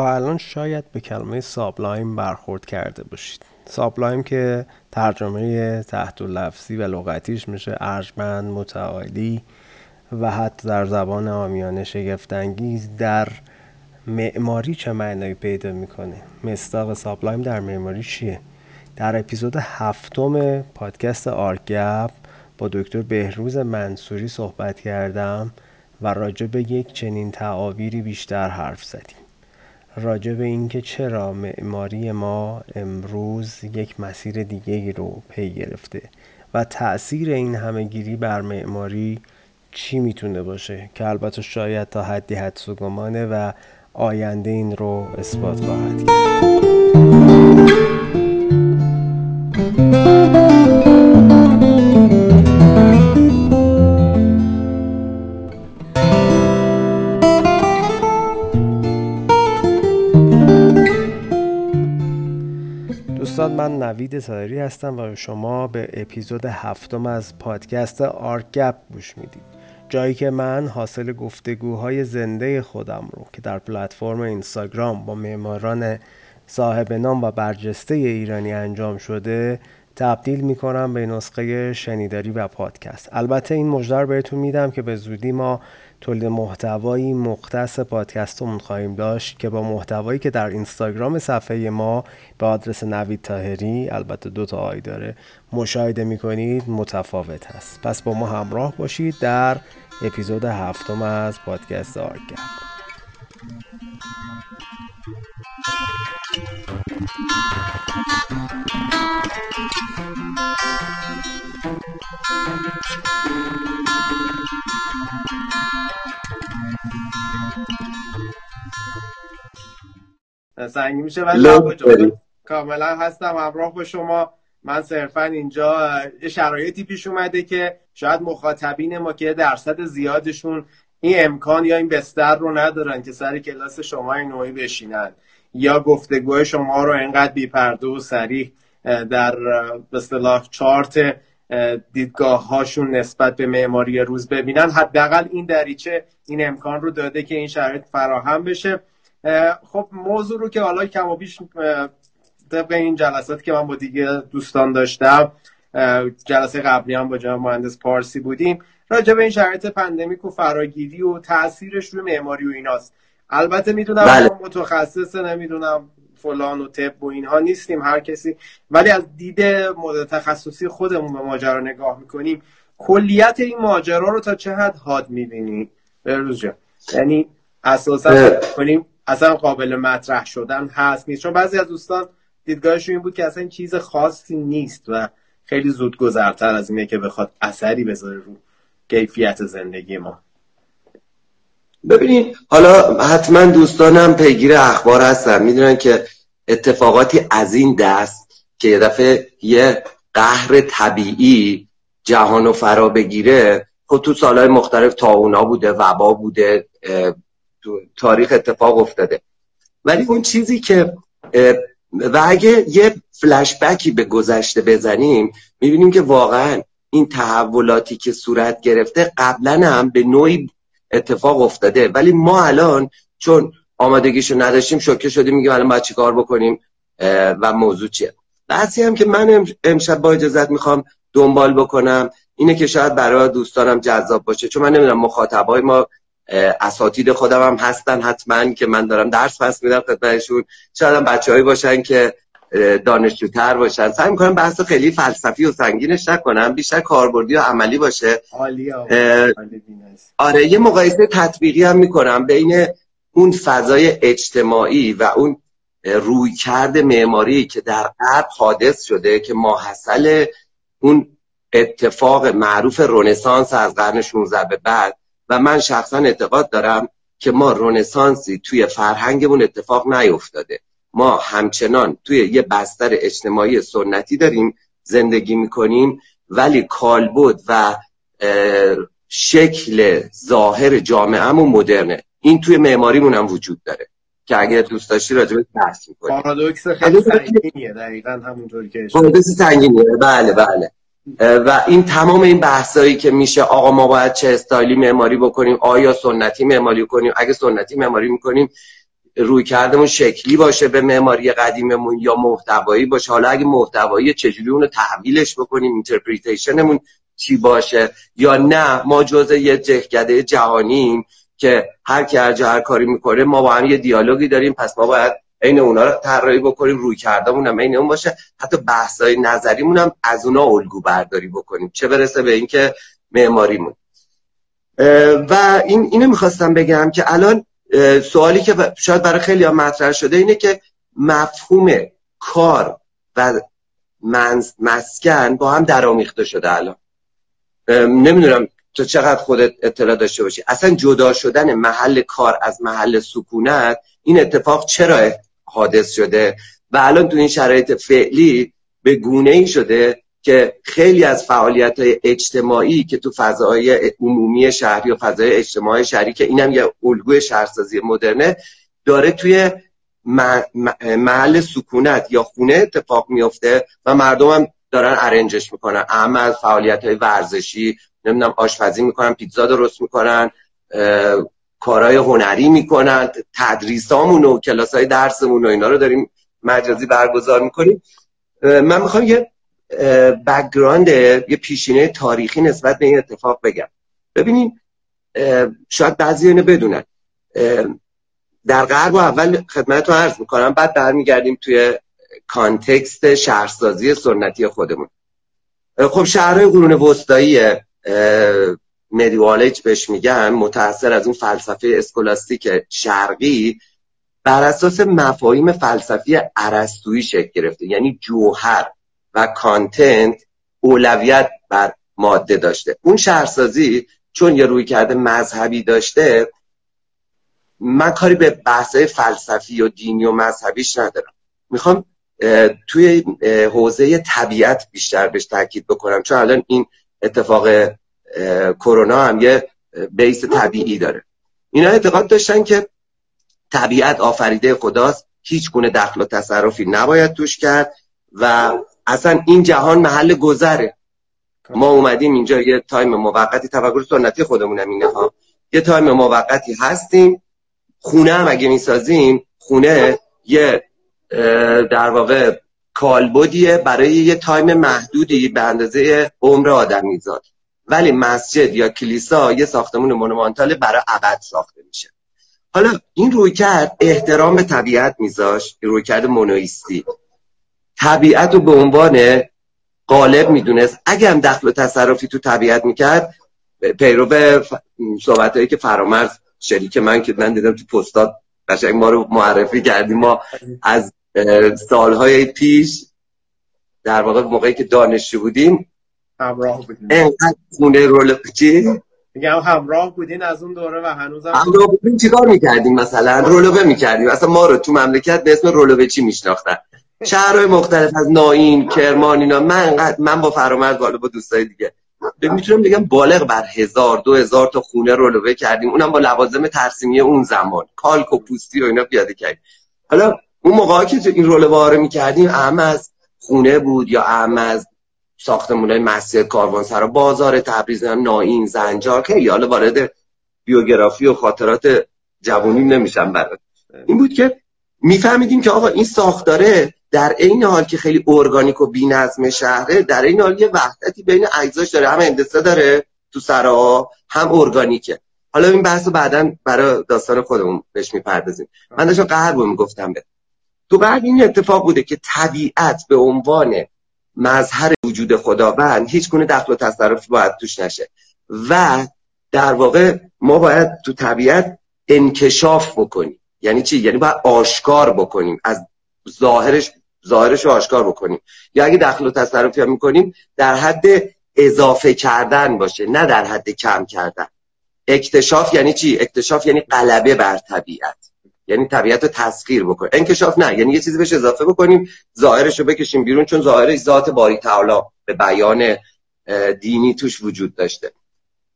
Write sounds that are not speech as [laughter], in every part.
الان شاید به کلمه sublime برخورد کرده باشید. sublime که ترجمه تحت لفظی و لغتیش میشه ارجمند متعالی و حتی در زبان عامیانه شگفتانگیز در معماری چه معنایی پیدا می‌کنه؟ مصداق sublime در معماری چیه؟ در اپیزود هفتم پادکست آرگپ با دکتر بهروز منصوری صحبت کردم و راجع به یک چنین تعابیری بیشتر حرف زدیم. راجع به اینکه چرا معماری ما امروز یک مسیر دیگه رو پی گرفته و تأثیر این همهگیری بر معماری چی می‌تونه باشه که البته شاید تا حدی حدس و گمانه و آینده این رو اثبات خواهد کرد. من نوید صدری هستم و شما به اپیزود هفتم از پادکست آرگپ گوش می‌دید. جایی که من حاصل گفتگوهای زنده خودم رو که در پلتفرم اینستاگرام با معماران صاحب نام و برجسته ایرانی انجام شده تبدیل می‌کنم به نسخه شنیداری و پادکست. البته این مجدر بهتون میدم که به زودی ما تولید محتوایی مختص پادکستمون خواهیم داشت که با محتوایی که در اینستاگرام صفحه ما به آدرس نوید تاهری البته دو تا آی داره مشاهده می‌کنید متفاوت هست. پس با ما همراه باشید در اپیزود هفتم از پادکست آرگپ سنگی میشه. ولی کاملا هستم همراه با شما. من صرفا اینجا یه شرایطی پیش اومده که شاید مخاطبین ما که درصد زیادشون این امکان یا این بستر رو ندارن که سر کلاس شما این نوعی بشینن. یا گفتگوهای شما رو انقدر بیپرده و سریح در به اصطلاح چارت دیدگاه هاشون نسبت به معماری روز ببینن. حداقل این دریچه این امکان رو داده که این شرایط فراهم بشه. خب موضوع رو که حالا کم و بیش طبق این جلسات که من با دیگه دوستان داشتم جلسه قبلی هم با جناب مهندس پارسی بودیم راجع به این شرایط پندمیک و فراگیری و تاثیرش روی معماری و ایناست. البته می‌دونم بله. متخصص نمی‌دونم فلان و طب و اینها نیستیم هر کسی. ولی از دید تخصصی خودمون به ماجرا نگاه می‌کنیم کلیت این ماجرا رو تا چه حد حاد می‌بینی؟ بروز یعنی اساسا کنیم اصلا قابل مطرح شدن هست نیست. چون بعضی از دوستان دیدگاهشون این بود که اصلا چیز خاصی نیست و خیلی زود گذرتر از اینه که بخواد اثری بذاره رو کیفیت زندگی ما. ببینید حالا حتما دوستانم پیگیر اخبار هستن. می‌دونن که اتفاقاتی از این دست که یه دفعه یه قهر طبیعی جهان و فرا بگیره خب تو سالهای مختلف تاونا بوده وبا بوده تو تاریخ اتفاق افتاده. ولی اون چیزی که و اگه یه فلشبکی به گذشته بزنیم می‌بینیم که واقعا این تحولاتی که صورت گرفته قبلا هم به نوعی اتفاق افتاده. ولی ما الان چون آمادگیشو نداشتیم شوکه شدیم میگیم الان باید چیکار بکنیم و موضوع چیه؟ بحثی هم که من امشب با اجازت می‌خوام دنبال بکنم اینه که شاید برای دوستانم جذاب باشه. چون من نمی‌دونم مخاطبای ما اساتید خودم هم هستن حتما که من دارم درس پس میدم خدمتشون. شاید هم بچههایی باشن که دانشجوتر باشن. سعی می‌کنم بحث خیلی فلسفی و سنگینش نکنم بیشتر کاربردی و عملی باشه. آره یه مقایسه تطبیقی هم می‌کنم بین اون فضای اجتماعی و اون روی کرد معماری که در غرب حادث شده که ماحصل اون اتفاق معروف رونسانس از قرن 16 به بعد و من شخصا اعتقاد دارم که ما رونسانسی توی فرهنگمون اتفاق نیفتاده. ما همچنان توی یه بستر اجتماعی سنتی داریم زندگی می‌کنیم ولی کالبد و شکل ظاهر جامعهمون مدرنه. این توی معماریمون هم وجود داره که اگر دوست داشتی راجع به بحث می‌کنیم پارادوکس خیلی سنگینیه دقیقاً همونطوری که سنگینیه. بله بله. و این تمام این بحثایی که میشه آقا ما باید چه استایلی معماری بکنیم آیا سنتی معماری کنیم؟ اگه سنتی معماری می‌کنیم رویکردمون شکلی باشه به معماری قدیممون یا محتوایی باشه. حالا اگه محتوایی چجوری اونو تأویلش بکنیم interpretation مون چی باشه یا نه ما جزء یه جهگده جهانیم که هر کی هر هر کاری می‌کنه ما با هم یه دیالوگی داریم پس ما باید عین اونا رو طراحی بکنیم روی کردمون هم عین اون باشه. حتی بحثای نظریمون هم از اونا الگو برداری بکنیم. چه برسه به اینکه معماریمون. و این اینو می‌خواستم بگم که الان سوالی که شاید برای خیلی ها مطرح شده اینه که مفهوم کار و مسکن با هم درامیخته شده الان. نمی‌دونم تو چقدر خودت اطلاع داشته باشی. اصلا جدا شدن محل کار از محل سکونت این اتفاق چرا حادث شده و الان تو این شرایط فعلی به گونه ای شده که خیلی از فعالیت های اجتماعی که تو فضای عمومی شهری و فضای اجتماعی شهری که اینم یه الگوی شهرسازی مدرنه داره توی محل سکونت یا خونه اتفاق میفته و مردم هم دارن arrange ش می‌کنن. اما از فعالیت های ورزشی نمی‌دونم آشپزی می‌کنن پیتزا درست می‌کنن کارهای هنری می‌کنن تدریسامون و کلاس های درسمون و اینا رو داریم مجازی برگزار می‌کنیم. من می‌خوام یه background یه پیشینه تاریخی نسبت به این اتفاق بگم. ببینین شاید بعضی اینو بدونن. در غرب و اول خدمتتون عرض می‌کنم بعد برمیگردیم توی context شهرسازی سنتی خودمون. خب شهرهای قرون وسطایی medieval age بهش میگن متأثر از اون فلسفه اسکولاستیک شرقی بر اساس مفاهیم فلسفی ارسطویی شکل گرفته یعنی جوهر و کانتنت اولویت بر ماده داشته. اون شهرسازی چون یه روی کرده مذهبی داشته من کاری به بحثای فلسفی و دینی و مذهبیش ندارم. می‌خوام توی حوزه طبیعت بیشتر بهش تاکید بکنم چون الان این اتفاق کرونا هم یه بیس طبیعی داره. اینا اعتقاد داشتن که طبیعت آفریده خداست هیچ گونه دخل و تصرفی نباید توش کرد و اصلا این جهان محل گذره. ما اومدیم اینجا یه time موقتی تفکر سنتی خودمون اینه ها یه time موقتی هستیم خونه هم اگه می‌سازیم خونه یه در واقع کالبدیه برای یه time محدودی به اندازه عمر آدم زاد ولی مسجد یا کلیسا یه ساختمون monumental برای ابد ساخته میشه. حالا این رویکرد احترام به طبیعت میذاشت رویکرد مونیستی طبیعت رو به عنوان غالب می‌دونست. اگه هم دخل و تصرفی تو طبیعت می‌کرد پیرو به صحبت هایی که فرامرز شریک من که من دیدم تو پستات قشنگ ما رو معرفی کردیم ما از سالهای پیش در واقع موقعی که دانشجو بودیم همراه بودیم انقدر خونه رول چی؟ میگم همراه بودین از اون دوره و هنوز همراه بودیم چیکار می‌کردیم مثلا؟ رولوه می‌کردیم. اصلا ما رو تو مملکت به اسم رولوه چی میشناختن؟ [laughs] شهرهای مختلف از ناین کرمان اینا. من من با فرامرز بالا با دوستای دیگه. می‌تونم بگم بالغ بر هزار دو هزار تا خونه رولوه کردیم. اونم با لوازم ترسیمی اون زمان. کالک و پوستی و اینا پیاده کردیم. حالا اون موقع که این رولوه رو می‌کردیم اهم از خونه بود یا اهم از ساختمون مسجد کاروانسرا بازار تبریز ناین زنجار خیلی حالا وارد بیوگرافی و خاطرات جوانی نمیشم برات. این بود که میفهمیدیم که آقا این ساختاره در این حال که خیلی ارگانیک و بی‌نظم شهره در این حال یه وحدتی بین اجزاش داره هم هندسه داره تو سرها هم ارگانیکه. حالا این بحث بعدا برای داستان خودمون بهش می‌پردازیم. من داشتم قهر رو می‌گفتم به. تو بعد این اتفاق بوده که طبیعت به عنوان مظهر وجود خداوند هیچ گونه دخل و تصرفی باید توش نشه. و در واقع ما باید تو طبیعت انکشاف بکنیم. یعنی چی؟ یعنی باید آشکار بکنیم. از ظاهرش ظاهرش رو آشکار بکنیم. یا اگه دخل و تصرفی هم می‌کنیم در حد اضافه کردن باشه نه در حد کم کردن. اکتشاف یعنی چی؟ اکتشاف یعنی غلبه بر طبیعت. یعنی طبیعت رو تسخیر بکنیم. انکشاف نه یعنی یه چیزی بهش اضافه بکنیم ظاهرش رو بکشیم بیرون چون ظاهرش ذات باری تعالی به بیان دینی توش وجود داشته.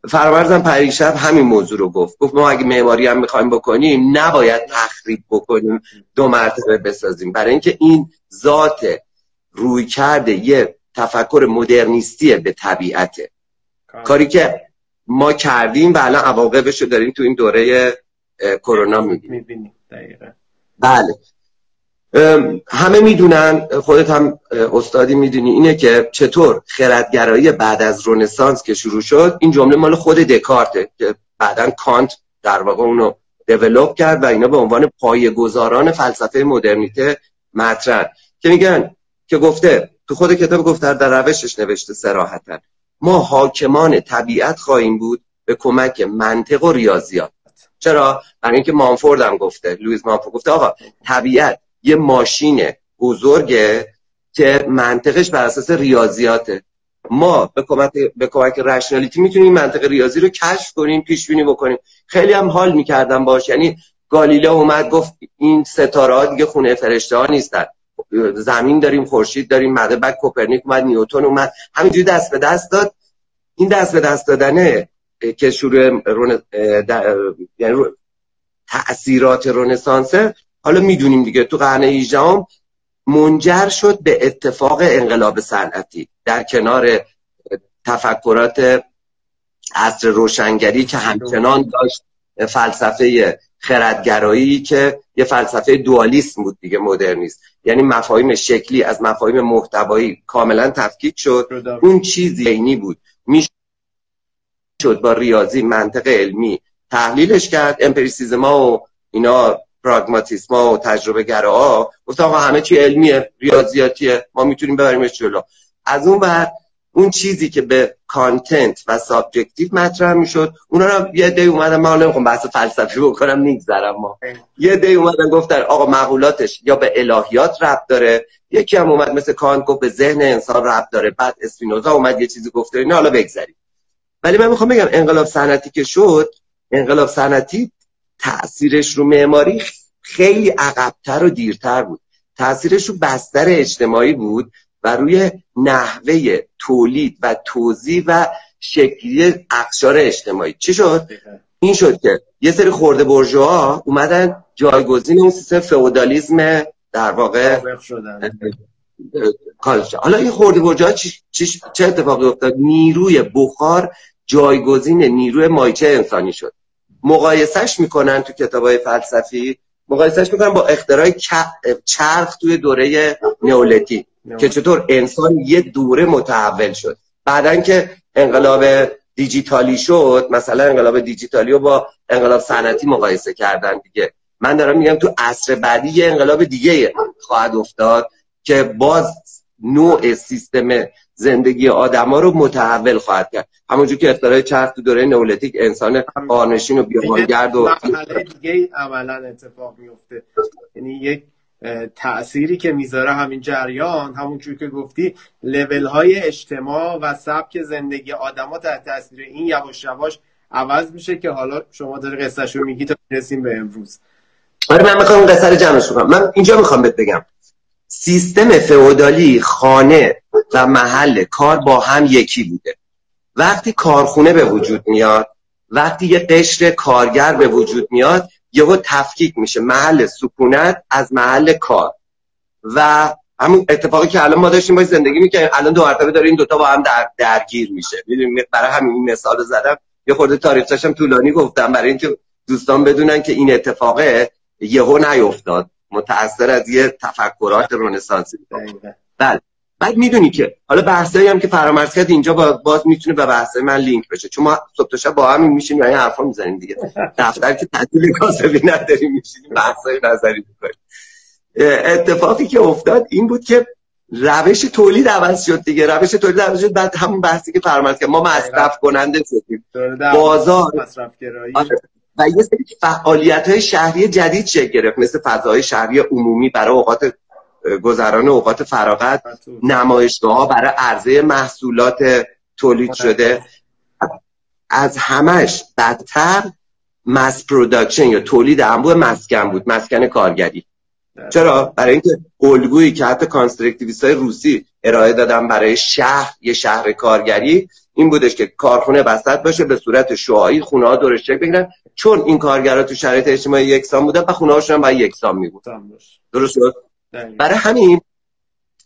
فرورزم پریشب همین موضوع رو گفت. گفت ما اگه معماری هم می‌خوایم بکنیم نباید تخریب بکنیم دو مرتبه بسازیم. برای اینکه این ذات روی کرده یه تفکر مدرنیستی به طبیعته کاری که ما کردیم و الان عواقبش رو داریم تو این دوره کرونا می‌بینیم. دقیقا. بله. همه می‌دونن خودت هم استادی می‌دونی اینه که چطور خردگرایی بعد از رونسانس که شروع شد این جمله مال خود دکارته که بعدا کانت در واقع اونو دیولوب کرد و اینا به عنوان پایه‌گذاران فلسفه مدرنیته مطرح. که میگن که گفته تو خود کتاب گفته در روشش نوشته سراحتا ما حاکمان طبیعت خواهیم بود به کمک منطق و ریاضیات. چرا؟ برای اینکه مانفورد هم گفته لویز مانفورد گفته آقا طبیعت یه ماشین بزرگه که منطقش بر اساس ریاضیاته. ما به کمک به کمک رشنالیتی می‌تونیم منطق ریاضی رو کشف کنیم پیش بینی بکنیم. خیلی هم حال می‌کردم باش یعنی گالیله اومد گفت این ستاره ها دیگه خونه فرشته ها نیستن. زمین داریم خورشید داریم مده بعد کوپرنیک اومد نیوتن اومد. همینجوری دست به دست داد. این دست به دست دادنه که شروع رون... یعنی تأثیرات رنسانسه حالا می‌دونیم دیگه تو قرن 18 منجر شد به اتفاق انقلاب صنعتی در کنار تفکرات عصر روشنگری که همچنان داشت فلسفه خردگرایی که یه فلسفه دوالیسم بود دیگه مدرنیست یعنی مفاهیم شکلی از مفاهیم محتوایی کاملا تفکیک شد. اون چیزی اینی بود. شد با ریاضی منطق علمی تحلیلش کرد. امپریسیسما و اینا پراگماتیسما و تجربه گراها گفت آقا همه چی علمیه ریاضیاتیه ما می‌تونیم ببریمش جلو. از اون بعد اون چیزی که به content و subjective مطرح می‌شد اونا رو یه عده‌ای اومدن من نمی‌خوام بحث فلسفی بکنم میگذرم ما. یه عده‌ای اومدن گفتن آقا مقولاتش یا به الهیات ربط داره یکی هم اومد مثل کانت گفت به ذهن انسان ربط داره. بعد اسپینوزا اومد یه چیزی گفته اینا حالا بگذریم. ولی من می‌خوام بگم انقلاب صنعتی که شد انقلاب صنعتی تاثیرش رو معماری خیلی عقبتر و دیرتر بود. تاثیرش رو بستر اجتماعی بود و روی نحوه تولید و توضیح و شکلی اقشار اجتماعی. چی شد؟ این شد که یه سری خورده برجوها اومدن جایگزین اون سیستم فئودالیسم در واقع حالا این خورده برجوها چه اتفاقی افتاد؟ نیروی بخار جایگزین نیروی مایچه انسانی شد. مقایسش می‌کنن تو کتاب های فلسفی مقایسش می‌کنن با اختراع چرخ توی دوره نئولیتیک که چطور انسان یه دوره متحول شد. بعدا که انقلاب دیجیتالی شد مثلا انقلاب دیجیتالی رو با انقلاب صنعتی مقایسه کردن دیگه. من دارم میگم تو عصر بعدی یه انقلاب دیگه خواهد افتاد. که باز نوع سیستم زندگی آدما رو متحول خواهد کرد. همونجور که اختراع چرخ تو دوره نئولیتیک انسان قارنشین و بیابانگرد و دیگه عملا اتفاق میفته یعنی یک تأثیری که می‌ذاره همین جریان همونجور که گفتی لول های اجتماع و سبک زندگی آدما تحت تاثیر این یواش یواش عوض میشه که حالا شما داره قصهش رو میگی تا برسیم به امروز. آره من می‌خوام قصه رو جمعش کنم. من اینجا می‌خوام بهت بگم. سیستم فئودالی خانه و محل کار با هم یکی بوده. وقتی کارخونه به وجود میاد وقتی یه قشر کارگر به وجود میاد یهو تفکیک میشه. محل سکونت از محل کار. و همون اتفاقی که الان ما داشتیم باید زندگی می‌کنیم الان دو مرتبه داره این دوتا با هم در درگیر میشه. برای همین مثال زدم. یه خورده تاریخش طولانی گفتم برای اینکه دوستان بدونن که این اتفاقه یهو نیفتاد. متأثر از یه تفکرات رنسانسی. بله. بعد می‌دونی که حالا بحثایی هم که فرامرز کرد اینجا باز می‌تونه به بحث من لینک بشه. چون ما صبح شب با هم میشیم این حرفا می‌زنیم دیگه. دفتر که تعطیل کاسبی نداریم میشیم بحثای نظری می‌کنیم. اتفاقی که افتاد این بود که روش تولید عوض شد دیگه. روش تولید عوض شد بعد همون بحثی که فرامرز کرد. ما مصرف کننده شدیم بازار. آره. و یه سری فعالیت های شهری جدید شکل گرفت؟ مثل فضای شهری عمومی برای اوقات گذران اوقات فراغت نمایشگاه ها برای عرضه محصولات تولید شده. از همش بدتر mass production یا تولید انبوه مسکن بود مسکن کارگری. چرا؟ برای اینکه الگویی که حتی constructivist های روسی ارائه دادن برای شهر یه شهر کارگری این بودش که کارخونه وسط باشه به صورت شعاعی خونه ها دورش شکل بگیرن چون این کارگرا تو شرایط اجتماعی یکسان بودن و خونه هاشون هم باید یکسان می‌بود درست شد؟ برای همین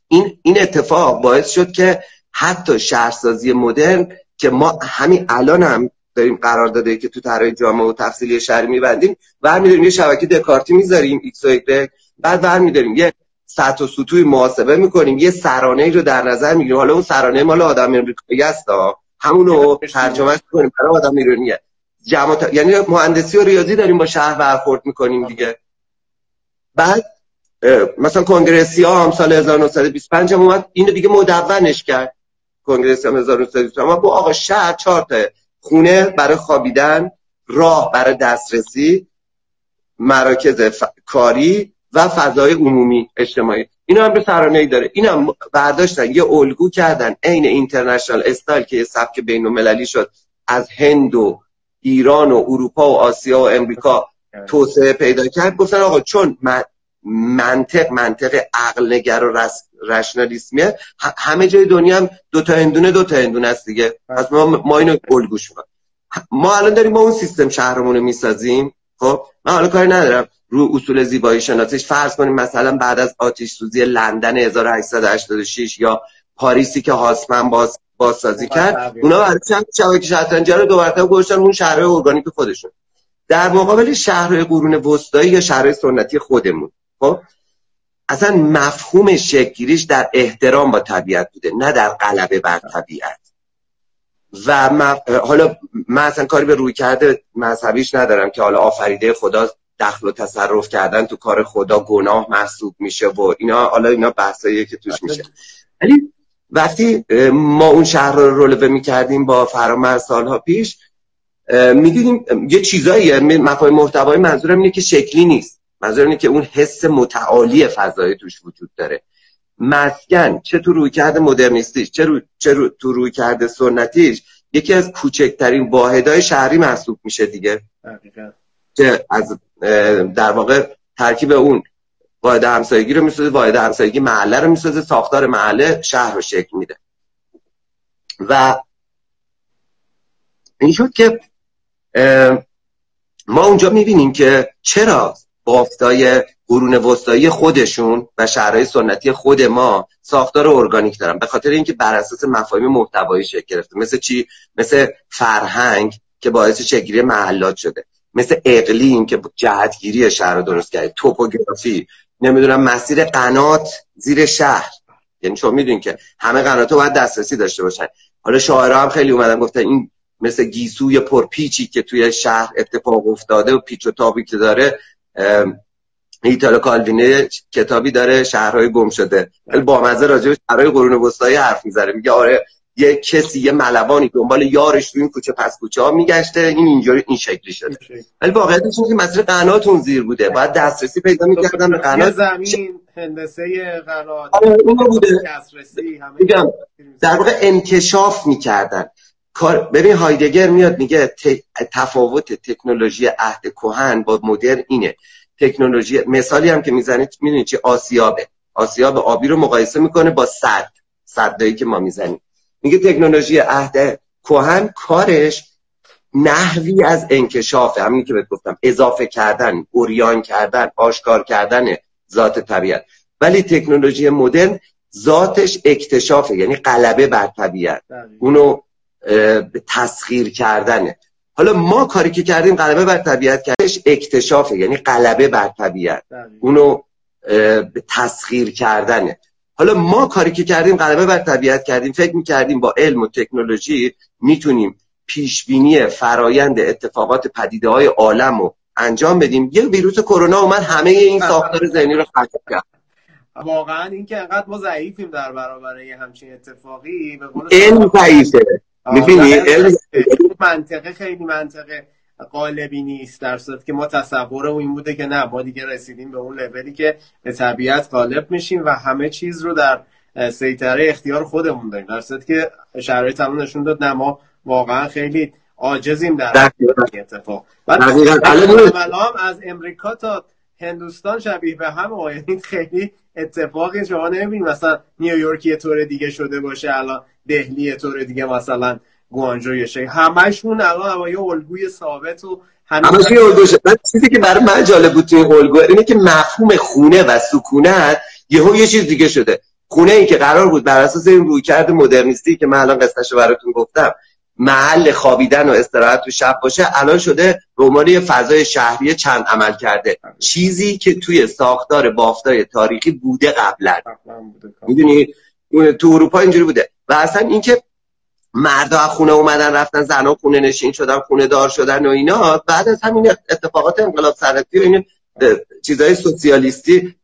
این این اتفاق باعث شد که حتی شهرسازی مدرن که ما همین الان هم داریم قرار داده که تو طرح جامع و تفصیلی شهری میبندیم برمیداریم یه شبکه دکارتی می‌ذاریم x و بعد برمیداریم یه سطح و سطوح محاسبه می‌کنیم یه سرانه رو در نظر می‌گیریم. حالا اون سرانه مال آدم امریکایی است رو ترجمه کنیم. برای آدم ایرانیه جمع یعنی مهندسی و ریاضی داریم با شهر برخورد می‌کنیم دیگه. بعد مثلا کنگرسی ها هم سال 1925 هم اومد اینو دیگه مدونش کرد. کنگرسی هم 1925 اما با آقا شهر چهار تا خونه برای خوابیدن راه برای دسترسی مراکز کاری و فضای عمومی اجتماعی. اینا هم به سرانه ای داره. اینا برداشتن یه الگو کردن عین اینترنشنال استایل که یه سبک بین المللی شد از هند و ایران و اروپا و آسیا و امریکا توسعه پیدا کرد. گفتن آقا چون منطق منطق عقل نگر و رشنالیسمیه همه جای دنیا هم دو تا هندونه دو تا هندونه است دیگه. پس ما, ما اینو الگوش ما الان داریم با اون سیستم شهرمون رو می‌سازیم. خب من حالا کاری ندارم. رو اصول زیبایی شناسیش فرض کنیم مثلا بعد از آتیش سوزی لندن 1886 یا پاریسی که هاسمن باز بازسازی کرد اونا برای چند شبکه شطرنجی رو دو مرتبه گذاشتن اون شهرهای ارگانیک خودشون. در مقابل شهرهای قرون وسطایی یا شهرهای سنتی خودمون. خب اصلا مفهوم شکلگیریش در احترام با طبیعت بوده نه در غلبه بر طبیعت. و حالا من اصلا کاری به روی کرده مذهبیش ندارم که حالا آفریده خدا دخل و تصرف کردن تو کار خدا گناه محسوب میشه و اینا حالا اینا بحثاییه که توش میشه. ولی وقتی ما اون شهر رو رولوه می‌کردیم با فرامرز سالها پیش می‌دیدیم یه چیزایی مفاهیم محتوای منظورم اینه که شکلی نیست. منظورم اینه که اون حس متعالی فضایی توش وجود داره. مسکن چه تو روی کرده مدرنیستیش چه, رو... چه رو... تو روی کرده سنتیش یکی از کوچکترین واحدهای شهری محسوب میشه دیگه. که از در واقع ترکیب اون واحد همسایگی رو می‌سازه واحد همسایگی محله رو می‌سازه ساختار محله شهر رو شکل میده. و این شد که ما اونجا می‌بینیم که چرا بافتای قرون وسطایی خودشون و شهرهای سنتی خود ما ساختار ارگانیک دارن. به خاطر اینکه بر اساس مفاهیم محتوایی شکل گرفته. مثل چی؟ مثل فرهنگ که باعث شکلی محلات شده. مثل اقلیم که جهتگیری شهر رو درست کرده. توپوگرافی. نمی‌دونم مسیر قنات زیر شهر. یعنی شما می‌دونین که همه قنات باید دسترسی داشته باشن. حالا شاعرها هم خیلی اومدن گفتن این مثل گیسوی پرپیچی که توی شهر اتفاق افتاده و پیچ و تابی که داره ایتالو کالوینه کتابی داره شهرهای گم شده. ولی با مزه راجع به شهرهای قرون وسطایی حرف می‌زنه. میگه آره یه کسی یه ملوانی دنبال یارش تو این کوچه پس کوچه ها میگشته. این اینجوری این شکلی شده. ولی واقعیتش اینه که مسیر قناتون زیر بوده. باید دسترسی پیدا می‌کردن به قنات. زمین هندسه قنات آره، بوده. در واقع انکشاف می‌کردن. کار ببین هایدگر میاد میگه تفاوت تکنولوژی عهد کهن با مدرن اینه. تکنولوژی. مثالی هم که می‌زنید می‌دونید چی؟ آسیابه. آسیاب آبی رو مقایسه می‌کنه با صد صدایی که ما می‌زنیم. میگه تکنولوژی عهد کهن کارش نحوی از انکشافه. همین که بهت گفتم. اضافه کردن اوریان کردن آشکار کردن ذات طبیعت. ولی تکنولوژی مدرن ذاتش اکتشافه. یعنی غلبه بر طبیعت. اونو تسخیر کردنه. حالا ما کاری که کردیم غلبه بر طبیعت کردش اکتشافه یعنی غلبه بر طبیعت. اونو تسخیر کردنه. حالا ما کاری که کردیم غلبه بر طبیعت کردیم فکر می‌کردیم با علم و تکنولوژی می‌تونیم پیشبینی فرایند اتفاقات پدیده های عالم رو انجام بدیم. یه ویروس کرونا اومد همه این ساختار ذهنی رو خراب کرد. واقعا اینکه انقدر ما ضعیفیم در برابر همچین اتفاقی به علم ضعیفه. می‌بینی؟ علم منطقه خیلی منطقه قالبی نیست در صورت که ما تصور این بوده که نه ما دیگه رسیدیم به اون لولی که به طبیعت غالب میشیم و همه چیز رو در سیطره اختیار خودمون داریم. در صورت که شرایط همون نشون داد نه ما واقعا خیلی عاجزیم در این اتفاق. بعد از امریکا تا هندوستان شبیه به هم یعنی خیلی اتفاقی شما نمی‌بینید مثلا نیویورک یه طور دیگه شده باشه الان دهلی یه طور دیگه مثلا گوانجو یه شکل. همشون الان یه الگوی ثابت و همش یه الگو چیزی که برای من جالب بود توی الگو اینه که مفهوم خونه و سکونت یهو یه چیز دیگه شده. خونه ای که قرار بود بر اساس این رویکرد مدرنیستی که من الان قصهشو براتون گفتم محل خوابیدن و استراحت تو شب باشه الان شده به عنوان یه فضای شهری چند عمل کرده. چیزی که توی ساختار بافتای تاریخی بوده قبلا. می‌دونی؟ تو اروپا اینجوری بوده. و اصلا اینکه مردا از خونه اومدن رفتن زنها خونه نشین شدن خونه دار شدن و اینا بعد از همین اتفاقات انقلاب صنعتی و این چیزای سوسیالیستی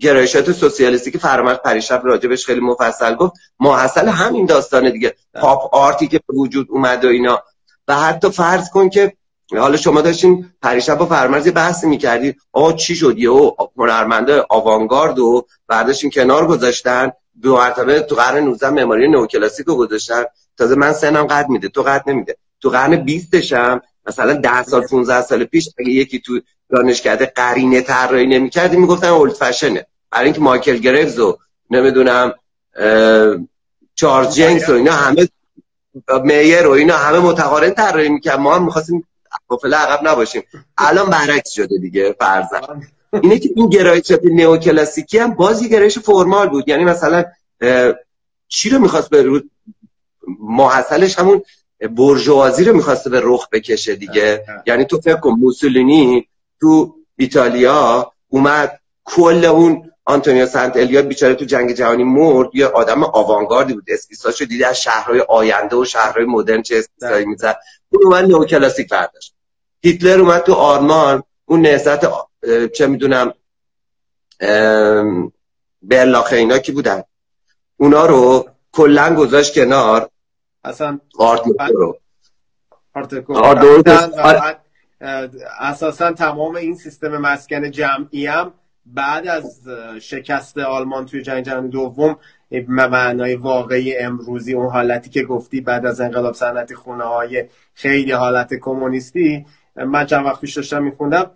گرایشات سوسیالیستی که فرامرز پریشب راجبش خیلی مفصل گفت. ماحصل همین داستان دیگه. پاپ آرتی که به وجود اومد و اینا. و حتی فرض کن که حالا شما داشتین پریشب با فرامرز بحث می‌کردید آ چی شد؟ یهو هنرمنده آوانگارد و برداشتین کنار گذاشتن. دو مرتبه تو قرن 19 معماری نوکلاسیک رو گذاشتن. تازه من سنم قد میده. تو قد نمیده. تو قرن 20 هم مثلا 10 سال 15 سال پیش اگه یکی تو دانشکده قرینه طراحی نمی‌کرد می‌گفتن اولد فشنه برای اینکه مایکل گریوز و نمی‌دونم چارلز جنکس و اینا همه میر و اینا همه متقارن طراحی می‌کرد ما هم می‌خواستیم قافله عقب نباشیم. الان برعکس شده دیگه فرضاً. اینه که این گرایش نئوکلاسیکی هم بازی گرایش فرمال بود. یعنی مثلا چی رو می‌خواست به رو محصلش همون برجوازی رو می‌خواسته به رخ بکشه دیگه. یعنی تو فکر کن موسولینی تو ایتالیا اومد کل اون آنتونیو سنت الیا بیچاره تو جنگ جهانی مرد یه آدم آوانگاردی بود. اسکیساشو دیده از شهرهای آینده و شهرهای مدرن چه اسکیسایی می‌زد. اون اومد نئوکلاسیک برداشت. هیتلر اومد تو آرمان. اون نهضت چه می‌دونم برلاخه اینا کی بودن؟ اونا رو کلا گذاشت کنار. اصلا آرت رو. اساسا تمام این سیستم مسکن جمعی هم بعد از شکست آلمان توی جنگ جهانی دوم معنای واقعی امروزی اون حالتی که گفتی بعد از انقلاب صنعتی خونه های خیلی حالت کمونیستی من چند وقت پیش داشتم میخوندم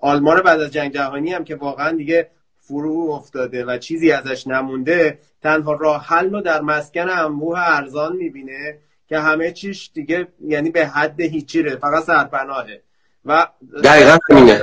آلمان بعد از جنگ جهانی هم که واقعا دیگه فرو افتاده و چیزی ازش نمونده تنها راه حل رو در مسکن انبوه ارزان می‌بینه. که همه چیش دیگه یعنی به حد هیچیره فقط سرپناهه. و دقیقا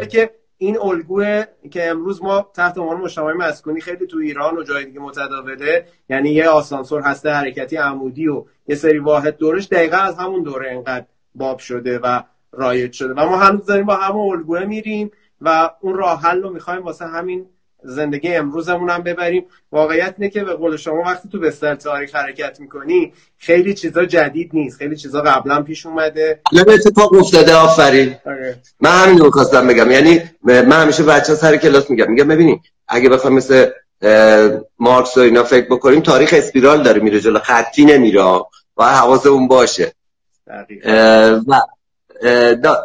که این الگوه که امروز ما تحت عنوان مجتمع مسکونی خیلی تو ایران و جای دیگه متداوله یعنی یه آسانسور هسته حرکتی عمودی و یه سری واحد دورش دقیقا از همون دوره انقدر باب شده و رایج شده. و ما هنوز داریم با همون الگوه میریم و اون راه حل رو می‌خوایم واسه همین زندگی امروزمون هم ببریم. واقعیت اینه که به قول شما وقتی تو بستر تاریخ حرکت می‌کنی خیلی چیزا جدید نیست. خیلی چیزا قبلا پیش اومده. نه اتفاق افتاده آفرین. آره. من همین رو خواستم بگم. یعنی من همیشه بچه سر کلاس میگم. میگم ببینید اگه بخوام مثل مارکس و اینا فکر بکنیم تاریخ اسپیرال داره میره جلو. خطی نمیره و حواسمون باشه. و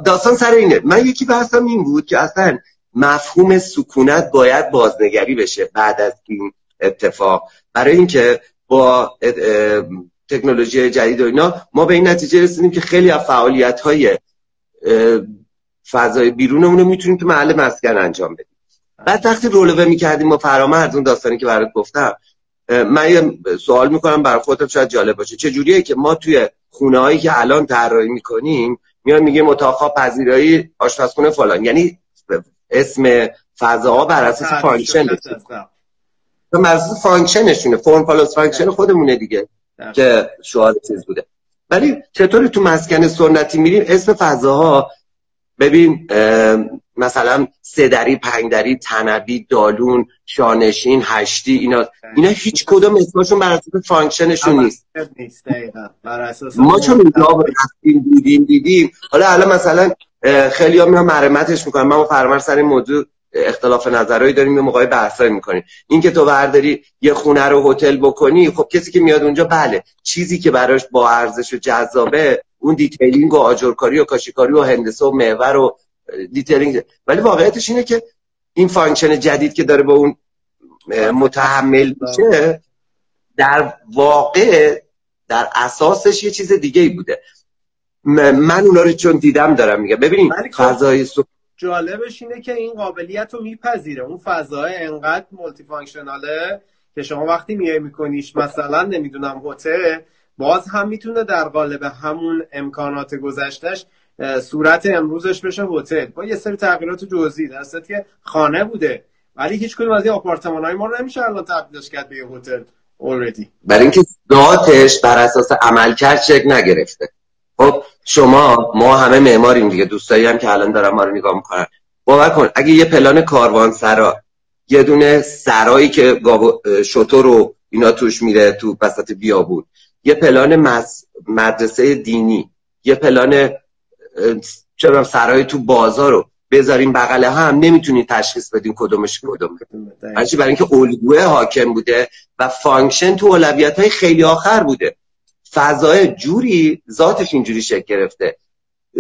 داستان سر اینه. من یکی بحثم این بود که اصلا مفهوم سکونت باید بازنگری بشه بعد از این اتفاق. برای اینکه با تکنولوژی جدید و اینا ما به این نتیجه رسیدیم که خیلی از فعالیت های فضای بیرونمون رو می‌تونیم تو محل مسکن انجام بدیم. بعد وقتی رولوه می‌کردیم ما فرامرز اون داستانی که برات گفتم من یه سوال می‌کنم برای خودم شاید جالب باشه. چه جوریه که ما توی خونه هایی که الان طراحی می‌کنیم میان میگه اتاق پذیرایی آشپزخونه فلان. یعنی اسم فضاها بر اساس function بر اساس function شونه form follows function خودمونه دیگه که شعار چیز بوده. ولی چطوری تو مسکن سنتی میریم؟ اسم فضاها ببین مثلا سه دری پنج دری تنبی دالون شاه‌نشین هشتی اینا اینا هیچ کدوم اسمشون بر اساس function شون نیست. ما چون اینجا رفتیم بودیم دیدیم. حالا الان مثلا خیلی میان مرمتش می‌کنن. ما فرمر سر این موضوع اختلاف نظرهایی داریم یه موقعی بحثایی می‌کنیم. این که تو برداری یه خونه رو هتل بکنی خب کسی که میاد اونجا بله چیزی که براش با ارزش و جذابه اون detailing و آجرکاری و کاشیکاری و هندسه و محور و detailing. ولی واقعیتش اینه که این function جدید که داره با اون متحمل میشه در واقع در اساسش یه چیز دیگه ای بوده. من اونا رو چون دیدم دارم میگم. ببینید خب فضای سو... جالبش اینه که این قابلیت رو میپذیره. اون فضای انقدر multifunctional ه که شما وقتی میای میکنیش مثلا نمی‌دونم هتل باز هم می‌تونه در قالب همون امکانات گذشتهش صورت امروزش بشه هتل. با یه سری تغییرات جزئی. در که خانه بوده. ولی هیچ کدوم از این آپارتمان های ما رو نمیشه الان تبدیلش کرد به هتل برای اینکه ذاتش بر اساس عملکرد شکل نگرفته. خب شما ما همه معماریم دیگه دوستایی هم که الان دارم ما رو نگاه می‌کنن. باور کن اگه یه پلان کاروان سرا یه دونه سرایی که شطور رو اینا توش میره تو وسط بیابون یه پلان مدرسه دینی یه پلان کاروانسرای تو بازار رو بذاریم بغل هم نمی‌تونید تشخیص بدین کدومش کدومه برای برای اینکه الگوه حاکم بوده و function تو اولویت های خیلی آخر بوده. فضای جوری ذاتش اینجوری شکل گرفته.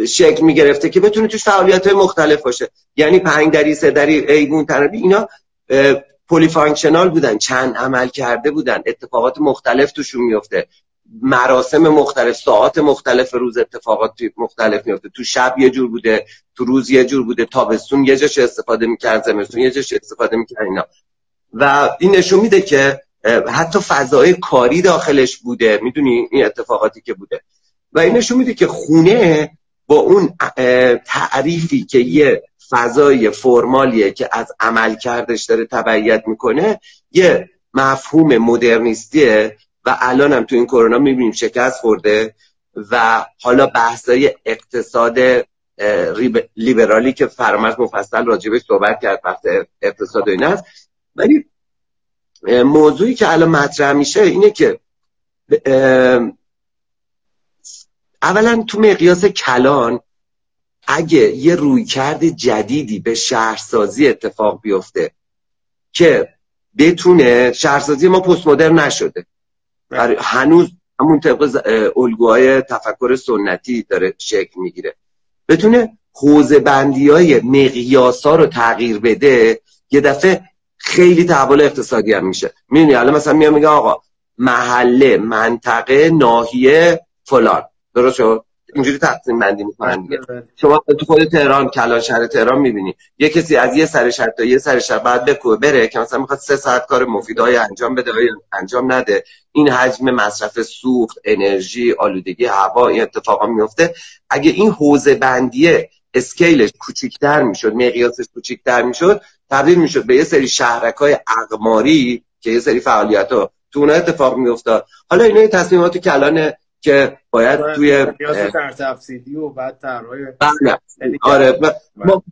شکل می گرفته که بتونه توش فعالیت های مختلف باشه. یعنی پنج دری سه دری ایوون تنبی اینا polyfunctional بودن چند عملکرده بودن. اتفاقات مختلف توشون میفته مراسم مختلف ساعات مختلف روز اتفاقات مختلف میفته تو شب یه جور بوده تو روز یه جور بوده تابستون یه جاش استفاده می‌کرد زمستون یه جاش استفاده می‌کرد اینا. و این نشون میده که حتی فضای کاری داخلش بوده. می‌دونی این اتفاقاتی که بوده. و این نشون میده که خونه با اون تعریفی که یه فضای فرمالیه که از عمل کردش داره تبعیت می‌کنه یه مفهوم مدرنیستیه و الان هم تو این کرونا می‌بینیم شکست خورده و حالا بحثای اقتصاد لیبرالی که فرمت مفصل راجبش صحبت کرد بحث اقتصاد و این است ولی موضوعی که الان مطرح میشه اینه که اولا تو مقیاس کلان اگه یه رویکرد جدیدی به شهرسازی اتفاق بیفته که بتونه شهرسازی ما پست مدرن نشده بله. هنوز همون طبق الگوهای تفکر سنتی داره شکل می‌گیره بتونه حوزه بندی های مقیاس ها رو تغییر بده یه دفعه خیلی تحول اقتصادی هم میشه. می‌دونی الان مثلا میام میگه آقا محله منطقه ناحیه فلان. درست شد؟ اینجوری تقسیم بندی می‌کنن دیگه. شما تو خود تهران کلان شهر تهران می‌بینی. یه کسی از یه سر شهر تا یه سر شهر بعد بکوه بره که مثلا می‌خواد سه ساعت کار مفیدهای انجام بده انجام نده. این حجم مصرف سوخت انرژی آلودگی هوا این اتفاقا میفته اگه این حوزه بندیه اسکیلش کوچیکتر می‌شد مقیاسش کوچیکتر می‌شد تبدیل می‌شد به یه سری شهرک های اقماری که یه سری فعالیت ها تو اونها اتفاق میافتاد. حالا اینا تصمیماتی که الان که باید توی و بعد طرحهای بله. آره ما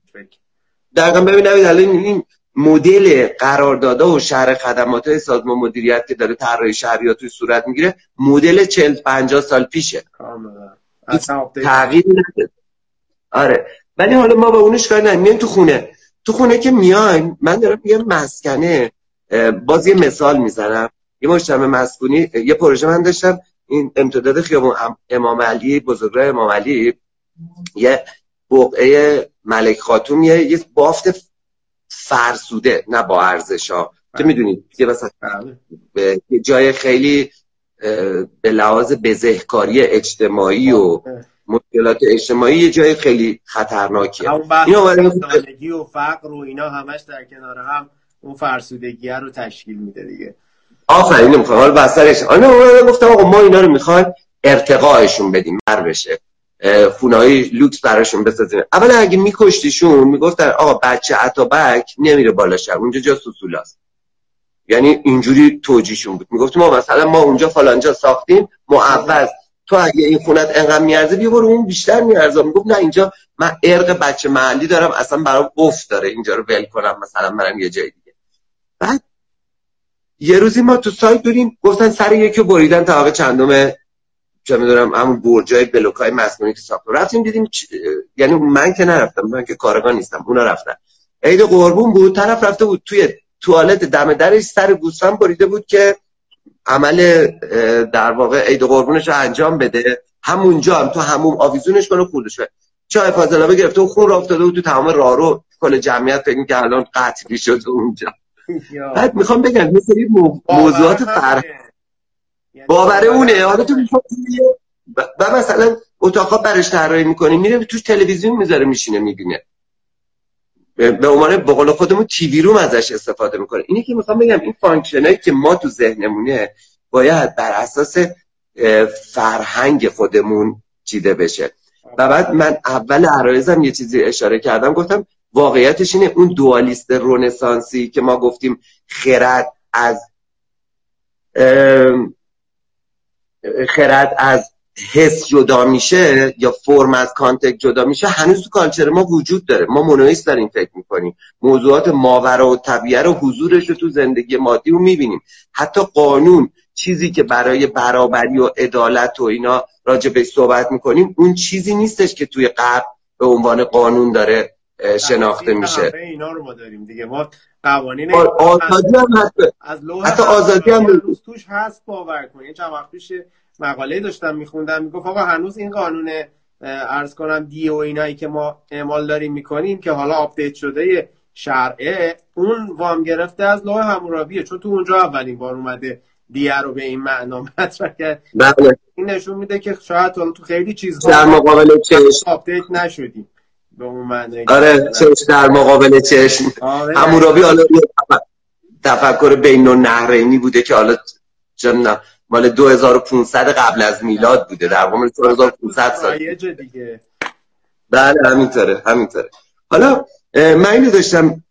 دقیقا ببینید الان این مدل قراردادها و شهر خدمات های سازمان مدیریت که داره طراحی شهریات توی صورت می‌گیره مدل 40 50 سال پیشه. تغییر نده آره. ولی حالا ما با اونش کار نمیایم تو خونه. تو خونه که میایم من دارم میگم مسکنه باز یه مثال می‌زنم یه مجتمع مسکونی یه پروژه من داشتم این امتداد خیابون امام علی بزرگراه امام علی یه بقعه ملک خاتون یه, یه بافت فرسوده نه با ارزش ها که بله. می‌دونید یه مثلا بله. جای خیلی به لحاظ بزهکاری اجتماعی و بله. مشکلات اجتماعی یه جای خیلی خطرناکیه. اینا و فقر و اینا همش در کنار هم اون فرسودگی رو تشکیل میده دیگه. آفرین نمی‌خوام. حالا بسترش آنه گفتم آقا ما اینا رو می‌خوایم ارتقاءشون بدیم بر بشه خونه‌های لوکس براشون بسازیم. اولا اگه میکشتیشون می‌گفتن آقا بچه عطابک نمیره بالا شهر اونجا جا سوسولاست. یعنی اینجوری توجیشون بود. می‌گفتیم ما مثلا ما اونجا فلانجا ساختیم معوض تو اگه این خونت انقدر میارزه بیا برو اون بیشتر میارزه. می‌گفت نه اینجا من ارق بچه محلی دارم اصلا برام افت داره. اینجا رو ول کنم مثلا منم یه جای دیگه. بعد یه روزی ما تو سایت بریم گفتن سر یکی بریدن طبقه چندم چه می‌دونم همون برجای بلوکای مسکونی که ساخت رفتیم دیدیم چ... یعنی من که نرفتم من که کارگاه نیستم اونا رفتن. عید قربون بود طرف رفته بود توی توالت دم درش سر گوسفند بریده بود که عمل در واقع عید قربونش رو انجام بده. همونجا هم تو همون آویزونش کنه خودش چای فاضلابه گرفته و خون را افتاده بود تو تمام رارو کل جمعیت فکر که الان قطعی شده اونجا. بعد می‌خوام بگم یه سری موضوعات فرق باوره اونه. حالا تو و مثلا اتاقا برش طراحی می‌کنی میره توش تلویزیون می‌ذاره میشینه می‌بینه. به عنوان به قول خودمون TV room ازش استفاده می‌کنه. اینی که می‌خوام بگم این function ایی که ما تو ذهنمونه باید بر اساس فرهنگ خودمون چیده بشه. و بعد من اول عرایزم یه چیزی اشاره کردم گفتم واقعیتش اینه اون dualist رنسانسی که ما گفتیم خرد از خرد از حس جدا میشه یا فرم از context جدا میشه هنوز تو culture ما وجود داره. ما monoist داریم فکر می‌کنیم. موضوعات ماورا و طبیعه رو حضورش رو تو زندگی مادی رو می‌بینیم. حتی قانون چیزی که برای برابری و عدالت و اینا راجع به صحبت می‌کنیم اون چیزی نیستش که توی قبل به عنوان قانون داره شناخته میشه. اینا رو ما داریم دیگه. ما قوانین آزادی هم هست. حتی آزادی هم توش هست باور کنید چند وقت پیش مقاله داشتم میخوندم می‌گفت آقا هنوز این قانون عرض کنم دیه و اینایی که ما اعمال داریم می‌کنیم که حالا update شده شرعه اون وام گرفته از لوح حمورابیه. چون تو اونجا اولین بار اومده دیه رو به این معنا [laughs] مطرح کرد. بله. این نشون میده که شاید تو خیلی چیزها در مقابل چشم. update نشدیم به اون معنی. آره چشم در مقابل چشم. آره. حمورابی حالا تفکر بین النهرینی بوده که حالا چه مال 2500 قبل از میلاد بوده. در واقع 2500 سال دیگه. بله همینطوره همینطوره. حالا من اینو داشتم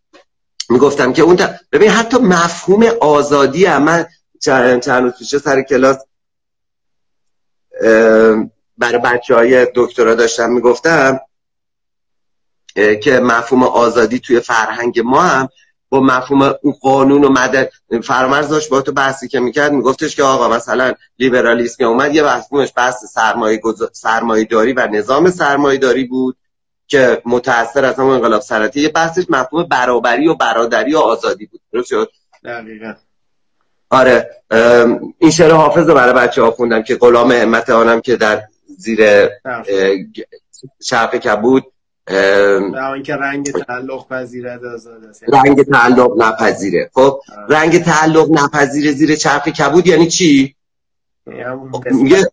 می‌گفتم که اون ببین حتی مفهوم آزادی هم من چند روز پیش سر کلاس برای بچه های دکترا داشتم می‌گفتم که مفهوم آزادی توی فرهنگ ما هم با مفهوم اون قانون و مدد فرمرز داشت با تو بحثی که می‌کرد میگفتش که آقا مثلا لیبرالیسم اومد یه مفهومش بحث سرمایه, سرمایه داری و نظام سرمایه داری بود که متأثر از همون انقلاب صنعتی یه بحثش مفهوم برابری و برادری و آزادی بود. درست شد؟ دقیقا. آره. این شعر حافظ رو برای بچه ها خوندم که غلام همت آنم که در زیر شرف کبود اینکه رنگ تعلق پذیره رنگ تعلق نپذیره. خب رنگ تعلق نپذیره زیر چرخ کبود یعنی چی؟ میگه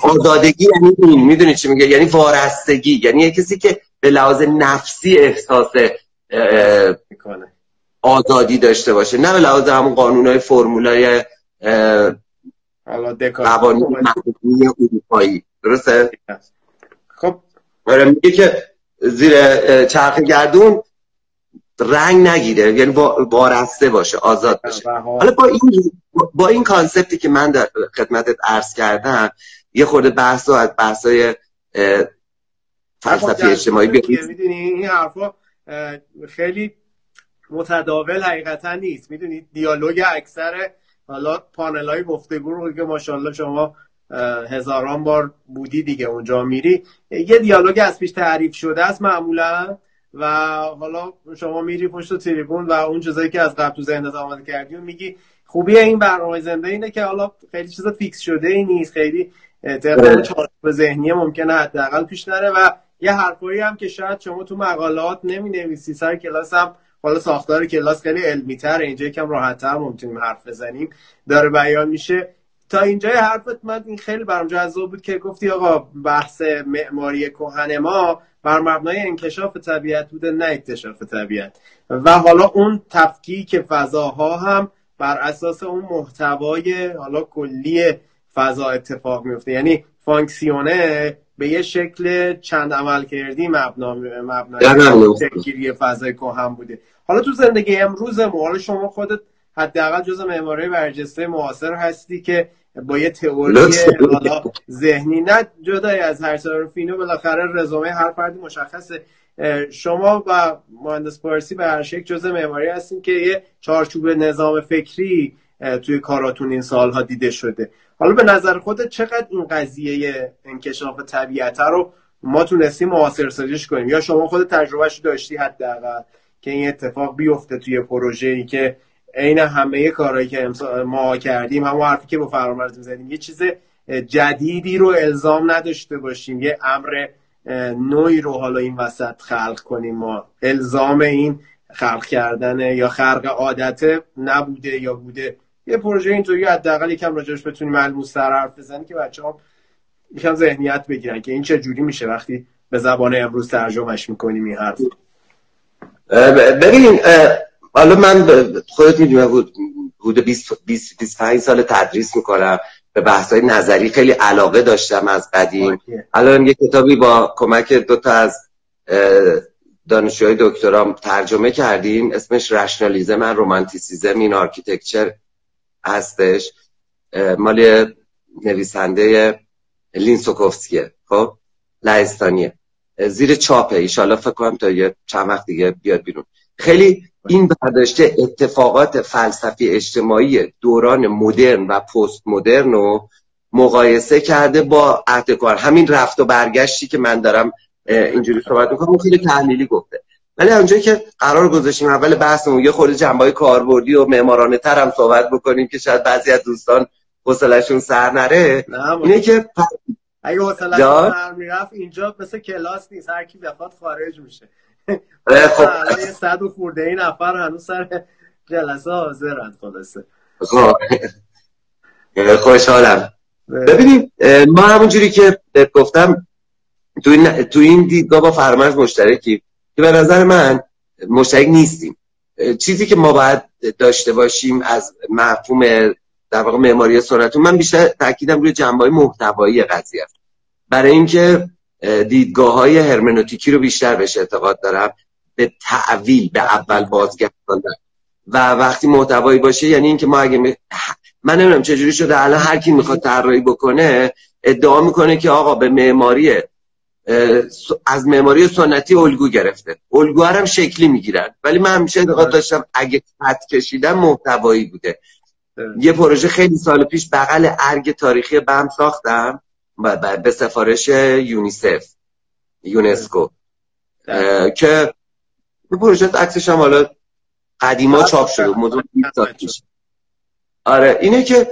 آزادگی یعنی این. می‌دونی چی میگه؟ یعنی وارستگی. یعنی یه کسی که به لحاظ نفسی احساس آزادی داشته باشه. نه به لحاظ همون قانون های فرمولای قوانین اروپایی. درسته؟ خب. آره میگه که زیر چرخ گردون رنگ نگیره یعنی وارسته باشه آزاد باشه. حالا با این با این کانسپتی که من در خدمتت عرض کردم یه خورده بحث از بحث های فلسفی اجتماعی می‌دونی این حرفا خیلی متداول حقیقتا نیست. می‌دونید دیالوگ اکثر حالا پانل های گفتگو رو که ماشاءالله شما هزاران بار بودی دیگه اونجا میری. یه دیالوگ از پیش تعریف شده است معمولا و حالا شما میری پشت تریبون و اون چیزایی که از قبل تو ذهنت آماده کردی و میگی خوبی این برنامه زنده اینه که حالا خیلی چیزا فیکس شده ای نیست خیلی طبق چارچوب ذهنی ممکنه حداقل پیش نره و یه حرفایی هم که شاید شما تو مقالات نمی نویسی سر کلاس هم حالا ساختار کلاس خیلی علمی تر اینجا یکم راحت تر ممکنیم حرف بزنیم داره بیان میشه. تا اینجای حرفت من این خیلی برام جذاب بود که گفتی آقا بحث معماری کهن ما بر مبنای انکشاف طبیعت بوده نه اکتشاف طبیعت. و حالا اون تفکیک فضاها هم بر اساس اون محتوای حالا کلی فضا اتفاق میفته. یعنی فانکسیونه به یه شکل چند عمل کردی مبنا مبنای تکگیری فضای کهن بوده. حالا تو زندگی امروز ما شما خودت حداقل جز معماری برجسته معاصر هستی که با یه تئوری حالا ذهنی. نه جدای از هر طرف اینو بالاخره رزومه هر فردی مشخصه. شما و مهندس پارسی به هر شکل جزء معماری هستین که یه چارچوب نظام فکری توی کاراتون این سالها دیده شده. حالا به نظر خودت چقدر این قضیه انکشاف طبیعت رو ما تونستیم معاصر سازیش کنیم؟ یا شما خود تجربهش داشتی حداقل که این اتفاق بیفته توی پروژه ای که عین همه کارهایی که ما کردیم همون حرفی که با فرامرز می‌زدیم یه چیز جدیدی رو الزام نداشته باشیم. یه امر نوعی رو حالا این وسط خلق کنیم ما. الزام این خلق کردن یا خرق عادت نبوده یا بوده. یه پروژه اینطوری حداقل یکم راجعش بتونیم ملموس تر حرف بزنیم که بچه ها یکم ذهنیت بگیرن که این چه جوری میشه وقتی به زبان امروز ترجمهش می‌کنیم این حرف. ببین حالا من خودت می‌دونم حدود 20 25 سال تدریس می‌کنم. به بحث نظری خیلی علاقه داشتم از قدیم. الان یه کتابی با کمک دو تا از دانشجوهای دکترام ترجمه کردیم. اسمش Rationalism and Romanticism in Architecture هستش. مال نویسنده لینسوکوفسکیه. خب؟ لهستانیه. زیر چاپه. ایشالا فکر کنم تا یه چند وقت دیگه بیاد بیرون. خیلی این برداشته اتفاقات فلسفی اجتماعی دوران مدرن و پست مدرن رو مقایسه کرده با اهدکار همین رفت و برگشتی که من دارم اینجوری صحبت می‌کنم خیلی تحلیلی گفته. ولی اونجایی که قرار گذاشتیم اول بحثمون یه خورده جنبای کاربردی و معمارانه تر هم صحبت بکنیم که شاید بعضی از دوستان حوصله‌شون سر نره. اینه که اگه حوصله‌شون سر می‌رفت اینجا مثل کلاس نیست. هر کی بخواد خارج میشه. [laughs] خب صد و خورده این نفر هنوز سر جلسه حاضرن خلاصه. خب. خوشحالم ببینید ما همونجوری که گفتم تو این, تو این دیدگاه با فرمز مشترکی که به نظر من مشترک نیستیم. چیزی که ما باید داشته باشیم از مفهوم در واقع معماری سنت من بیشتر تاکیدم روی جنبه محتوایی قضیه است. برای اینکه دیدگاه های هرمنوتیکی رو بیشتر بهش اعتقاد دارم. به تعویل به اول بازگرداندن. و وقتی محتوایی باشه یعنی اینکه ما اگه می... من نمی‌دونم چجوری شده الان هر کی می‌خواد طراحی بکنه ادعا می‌کنه که آقا به معماری از معماری سنتی الگو گرفته. الگو هم شکلی می‌گیرن. ولی من همیشه اعتقاد داشتم اگه خط کشیدن محتوایی بوده. یه پروژه خیلی سال پیش بغل ارگ تاریخی بم ساختم. به سفارش یونیسف یونسکو که یه پروژه عکسش هم حالا قدیما چاپ شده موضوع آره اینه که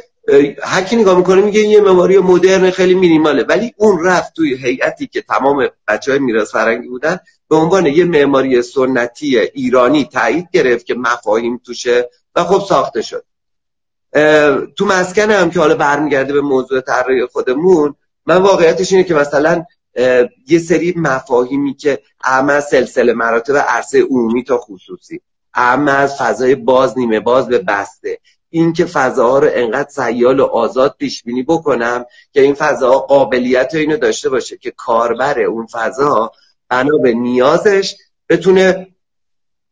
هر کی نگاه می‌کنه میگه یه معماری مدرن خیلی مینیماله ولی اون رفت توی هیئتی که تمام بچه های میراث فرنگی بودن به عنوان یه معماری سنتی ایرانی تایید گرفت که مفاهیم توشه و خب ساخته شد. تو مسکن هم که حالا برمیگرده به موضوع طراحی خودمون من واقعیتش اینه که مثلا یه سری مفاهیمی که اهم سلسله مراتب عرصه عمومی تا خصوصی اهم از فضای باز نیمه باز به بسته. این که فضاها رو انقدر سیال و آزاد پیش بینی بکنم که این فضاها قابلیت اینو داشته باشه که کاربر اون فضا بنا به نیازش بتونه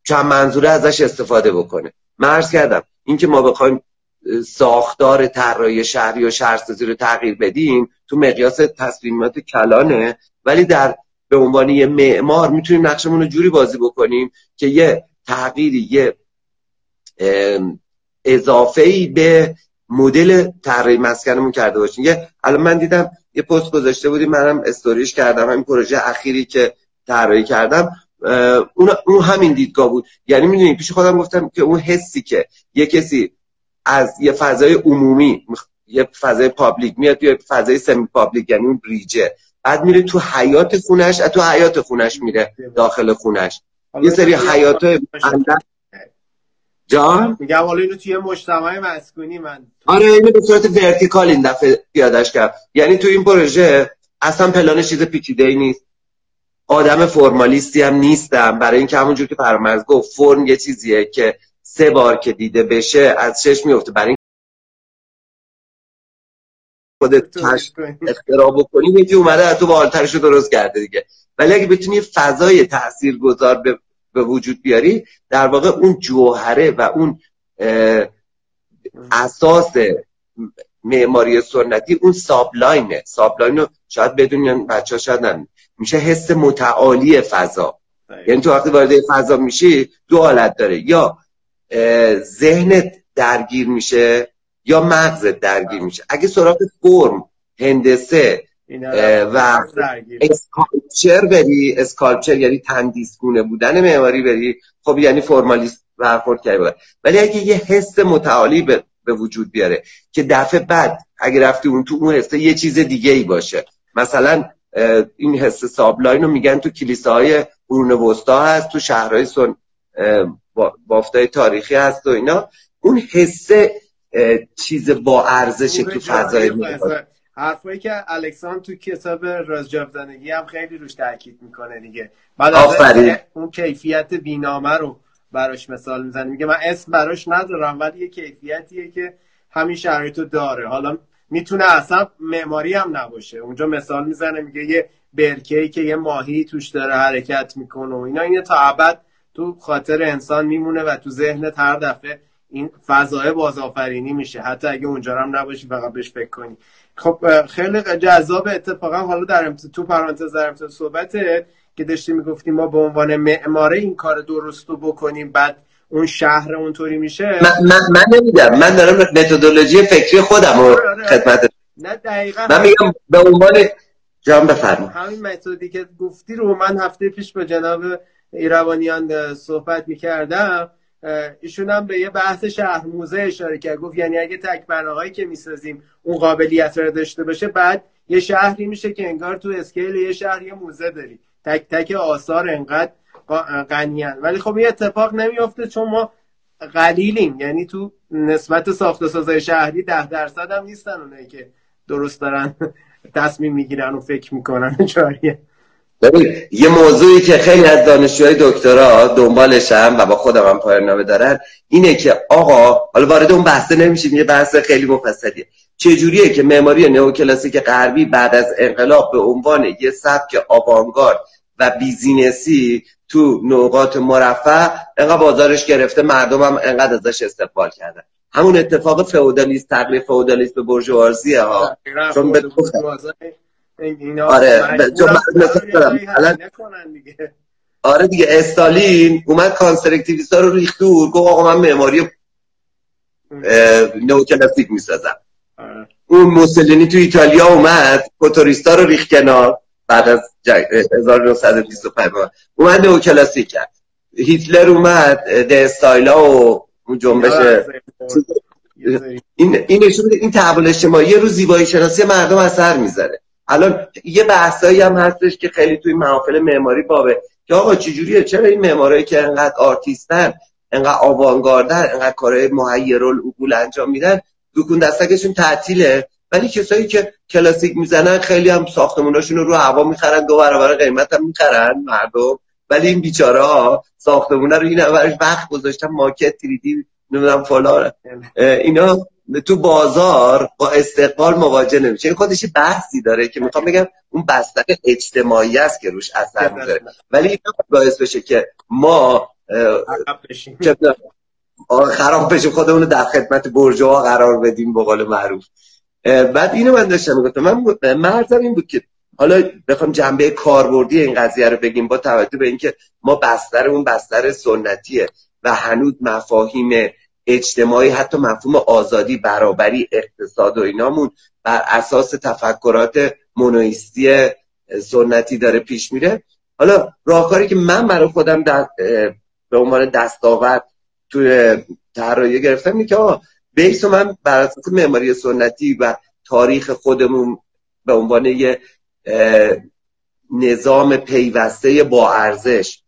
چند منظوره ازش استفاده بکنه. مرز کردم این که ما بخوایم ساختار طراحی شهری و شهرسازی رو تغییر بدیم تو مقیاس تصمیمات کلانه ولی در به عنوان یه معمار می‌تونیم نقشمون رو جوری بازی بکنیم که یه تغییری یه اضافه ای به مدل طراحی مسکنمون کرده باشیم. یه الان من دیدم یه پست گذاشته بودیم منم استوریش کردم همین پروژه اخیری که طراحی کردم اون اون همین دیدگاه بود. یعنی می‌دونی پیش خودم گفتم که اون حسی که یه کسی از یه فضای عمومی یه فضای public میاد توی فضای semi-public یعنی اون bridge ه بعد میره تو حیات خونش تو حیات خونش میره داخل خونش. یه سری حیات جان؟ میگم حالا اینو توی مجتمع مسکونی من آره اینو به صورت vertical این دفعه پیادش کرد یعنی تو این پروژه اصلا پلان چیز پیچیده ای نیست. آدم فرمالیستی هم نیستم. برای اینکه همونجور که فرمز گفت فرم یه چیزیه که سه بار که دیده بشه از چشم میفته. برای خودت اختراع بکنی یکی اومده از تو بالترش رو درست کرده دیگه. ولی اگه بتونی فضای تأثیر گذار به, به وجود بیاری در واقع اون جوهره و اون اساس معماری سنتی اون sublime ه. sublime رو شاید بدونین بچه ها شاید میشه حس متعالی فضا. یعنی تو وقتی وارد فضا میشی دو حالت داره. یا ذهنت درگیر میشه یا مغزت درگیر میشه. اگه سراغ form هندسه و sculpture بری sculpture یعنی تندیسگونه بودن معماری بری. خب یعنی formalist برخورد کرده ولی اگه یه حس متعالی به, به وجود بیاره که دفعه بعد اگه رفتی اون تو اون حسه یه چیز دیگه ای باشه. مثلا این حس سابلاین رو میگن تو کلیساهای قرون وسطا هست تو شهرهای سن بافتای تاریخی هست و اینا. اون حسه چیز با ارزش تو فضای حرفایی که الکسان تو کتاب رازجاودانگی هم خیلی روش تاکید می‌کنه دیگه. بعد اون کیفیت بینامه رو براش مثال می‌زنه. میگه من اسم براش ندارم ولی یه کیفیتیه که همین شرایطو داره. حالا می‌تونه اصلا معماری هم نباشه. اونجا مثال می‌زنه میگه یه برکه که یه ماهی توش داره حرکت می‌کنه و اینا. اینه تا ابد تو خاطر انسان میمونه و تو ذهنت هر دفعه این فضای بازآفرینی میشه. حتی اگه اونجا هم نباشی فقط بهش فکر کنی. خب خیلی جذاب اتفاقا. حالا در تو پرانتز در صحبته که داشتی می‌گفتیم ما به عنوان معماره این کار درست رو بکنیم بعد اون شهر اونطوری میشه. من, من, من نمیدم من دارم متدولوژی فکری خودم رو آره، آره. خدمت نه دقیقا. من میگم به عنوان جان بفرما همین متدی که گفتی رو من هفته پیش با جناب ایروانیان صحبت می‌کردم. ایشون هم به یه بحث شهر موزه اشاره کرد. گفت یعنی اگه تک هایی که می‌سازیم اون قابلیت رو داشته باشه بعد یه شهری میشه که انگار تو اسکیل یه شهر یه موزه داری. تک تک آثار انقدر غنیان ولی خب این اتفاق نمیافته چون ما قلیلیم. یعنی تو نسبت ساخت سازای شهری ده درصد هم نیستن اونایی که درست دارن [laughs] تصمیم می‌گیرن و فکر می‌کنن. [laughs] چاریه. ببین یه موضوعی که خیلی از دانشجوهای دکترا دنبالشم و با خودم هم پایان دارن اینه که آقا حالا وارد اون بحثه نمیشیم یه بحث خیلی مفصلیه. چجوریه که معماری نئوکلاسیک غربی بعد از انقلاب به عنوان یه سبک آوانگارد و بیزینسی تو نقاط مرفه انقدر بازارش گرفته مردم هم انقدر ازش استقبال کردن. همون اتفاق فئودالیست تقلیل فئودالیست به برجوازیه ها. چون به آره آره دیگه استالین اومد constructivist رو ریخت دور گفت آقا من معماری نوکلاسیک می‌سازم. آره. اون موسولینی تو ایتالیا اومد فوتوریستا رو ریخت کنار بعد از 1925 اومد نوکلاسیک کرد. هیتلر اومد استایلا و اون جنبش این این این تحول اجتماعی رو زیبایی شناسی مردم اثر می‌ذاره. الان یه بحثایی هم هستش که خیلی توی محافل معماری بابه. که آقا چجوریه؟ چرا این معمارایی که انقدر آرتیستن انقدر آوانگاردن انقدر کارهای محیرالعقول انجام میدن دکون دستکشون تعطیله؟ ولی کسایی که کلاسیک می‌زنن خیلی هم ساختموناشون رو رو هوا می‌خرن دو برابر قیمت هم می‌خرن مردم. ولی این بیچاره ها ساختمونه رو این وقت گذاشتن ماکت تریدی نمی‌دونم فلان اینا تو بازار با استقبال مواجه نمیشه این خودش بحثی داره که می‌خوام بگم اون بستر اجتماعی است که روش اثر می‌ذاره. ولی این باعث بشه که ما خراب بشیم. خودمون در خدمت برجوها قرار بدیم به قول معروف. بعد اینو من داشتم می‌گفتم. من مرزم این بود که حالا بخوام جنبه کاربردی این قضیه رو بگیم با توجه به اینکه ما بستر اون بستر سنتیه و هنوز مفاهیم اجتماعی حتی مفهوم آزادی برابری اقتصاد و اینامون بر اساس تفکرات مونویستی سنتی داره پیش میره. حالا راهکاری که من برای خودم به عنوان دستاورد توی طراحی گرفتم اینه که بیس من بر اساس معماری سنتی و تاریخ خودمون به عنوان یه نظام پیوسته با ارزش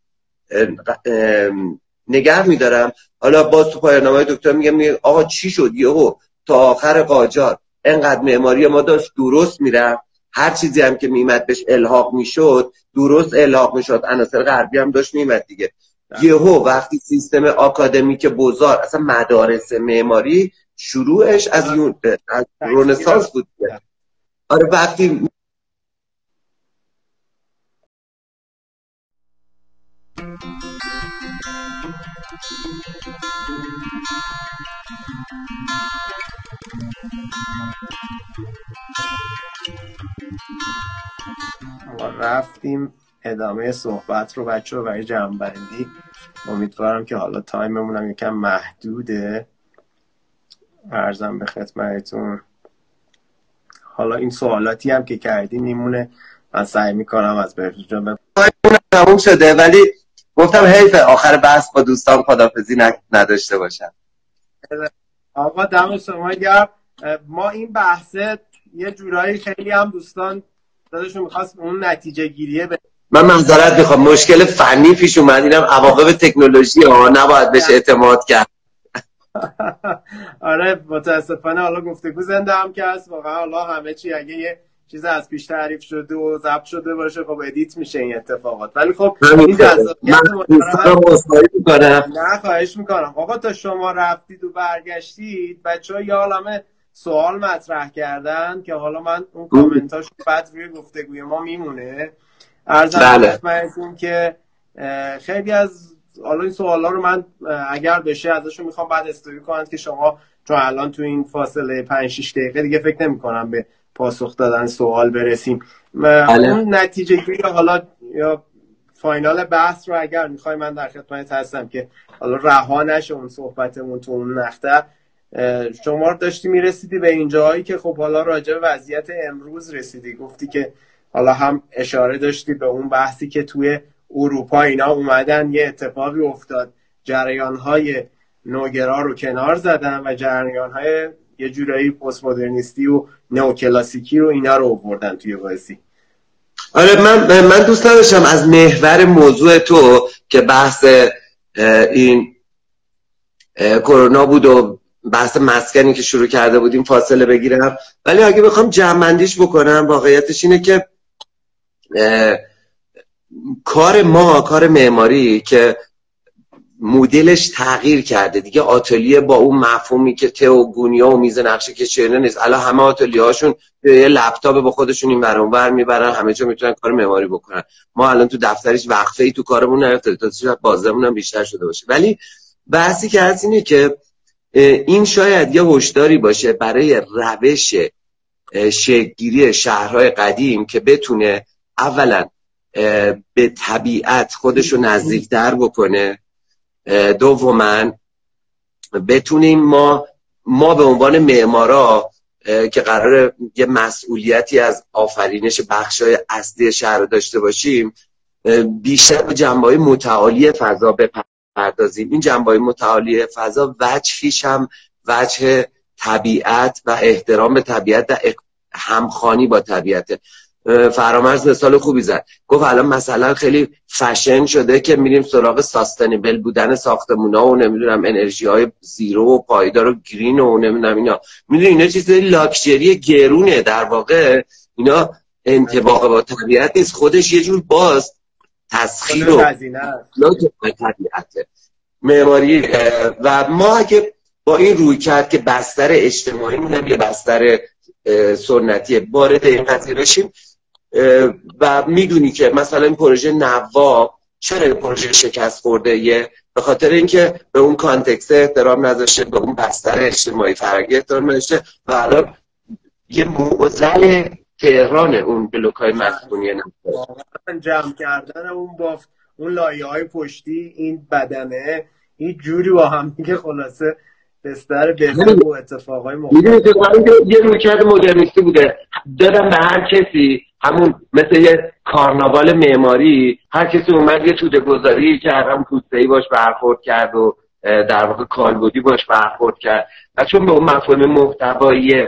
نگه میدارم. حالا باز تو پایان دکتر میگم آقا چی شد؟ یهو تا آخر قاجار. انقدر معماری ما داشت درست می‌رفت. هر چیزی هم که میمد بهش الحاق می‌شد درست الحاق می‌شد. عناصر غربی هم داشت میمد دیگه. یهو وقتی سیستم آکادمیک بزار اصلا مدارس معماری شروعش از یون از رونسانس بود. آره وقتی رفتیم ادامه صحبت رو بچه رو برای جمعبندی امیدوارم که حالا تایممون هم یکم محدوده. ارزم به خدمتتون. حالا این سوالاتی هم که کردی میمونه من سعی می‌کنم از بهروز جان تموم شده ولی گفتم حیف آخر بحث با دوستان خدافزی نداشته باشم. آقا دم شما گرم. ما این بحثه یه جورایی خیلی هم دوستان دادشون می‌خواست اون نتیجه گیریه به من منظرت می‌خوام. مشکل فنی پیش اومد. اینم عواقب تکنولوژی ها. نباید بهش اعتماد کرد. [laughs] آره متاسفانه حالا گفتگو زنده هم که هست. واقعا حالا همه چی اگه یه چیز از پیش تعریف شده و ضبط شده باشه خب ادیت میشه این اتفاقات. ولی خب این نه خواهش می‌کنم. آقا تا شما رفتید و برگشتید بچه ها یه عالمه سوال مطرح کردن که حالا من اون کامنتاش بعد روی گفتگوی ما میمونه. ارزم بله. که خیلی از حالا این سوالا رو من اگر بشه ازشون می‌خوام بعد استوری کنند که شما چون الان تو این فاصله 5 6 دقیقه دیگه فکر نمی کنم به پاسخ دادن سوال برسیم. بله. اون نتیجه گیری حالا یا فاینال بحث رو اگر می‌خوای من در خدمت هستم که حالا رها نشه اون صحبتمون تو اون نقطه. شما داشتی می‌رسیدی به این جایی که خب حالا راجع به وضعیت امروز رسیدی. گفتی که حالا هم اشاره داشتی به اون بحثی که توی اروپا اینا اومدن یه اتفاقی افتاد. جریان های نوگرا رو کنار زدن و جریان های یه جورایی پست مدرنیستی و نوکلاسیکی رو اینا رو آوردن توی بازی. آره من من دوست داشتم از محور موضوع تو که بحث این کرونا بود و بحث مسکنی که شروع کرده بودیم فاصله بگیرم. ولی اگه بخوام جمعندیش بکنم واقعیتش اینه که کار ما کار معماری که مدلش تغییر کرده. دیگه آتلیه با اون مفهومی که تئوگونیا و میز نقشه کشیدن نیست. الان همه آتلیه هاشون یه لپتاپ با خودشون این اونور می‌برن. همه جا می‌تونن کار معماری بکنن. ما الان تو دفترش وقفه ای تو کارمون نرفته تا شاید بازدمون هم بیشتر شده باشه. ولی بحثی که هست اینه که این شاید یه هشداری باشه برای روش شکلگیری شهرهای قدیم که بتونه اولا به طبیعت خودشو نزدیکتر بکنه. دوما بتونیم ما ما به عنوان معمارا که قرار یه مسئولیتی از آفرینش بخشای اصلی شهر داشته باشیم بیشتر به جنبه متعالی فضا بپردازیم. این جنبه متعالی فضا وجهیش هم وجه طبیعت و احترام به طبیعت و همخانی با طبیعت فرامرز مثال خوبی زد. گفت الان مثلا خیلی فشن شده که میریم سراغ ساستنیبل بودن ساختمونا و نمی‌دونم انرژی های زیرو و پایدار و گرین و نمی‌دونم اینا. می‌دونی اینا چیزای لاکچری گرونه در واقع. اینا انتباق با طبیعت نیست. خودش یه جور باز تسخیر و طبیعت معماری و ما اگه با این روی کرد که بستر اجتماعی مونم یه بستر سنتی وارد این قضیه بشیم و می‌دونی که مثلا این پروژه نواب چرا این پروژه شکست خورده؟ یه به خاطر اینکه به اون کانتکست احترام نداشته به اون بستر اجتماعی فرقی احترام نداشته و الان یه موزل تهران اون بلوک های مسکونی جمع کردن اون بافت اون لایه های پشتی این بدنه این جوری با هم که خلاصه بستر بهتر و اتفاقای مختلف. یه رویکرد مدرنیستی بوده. دادم به هر کسی همون مثل یه کارناوال معماری هر کسی اومد یه توده گذاری کرد هم پوسته باش برخورد کرد و در واقع کالبودی باش برخورد کرد. و چون به اون مفهوم محتوایی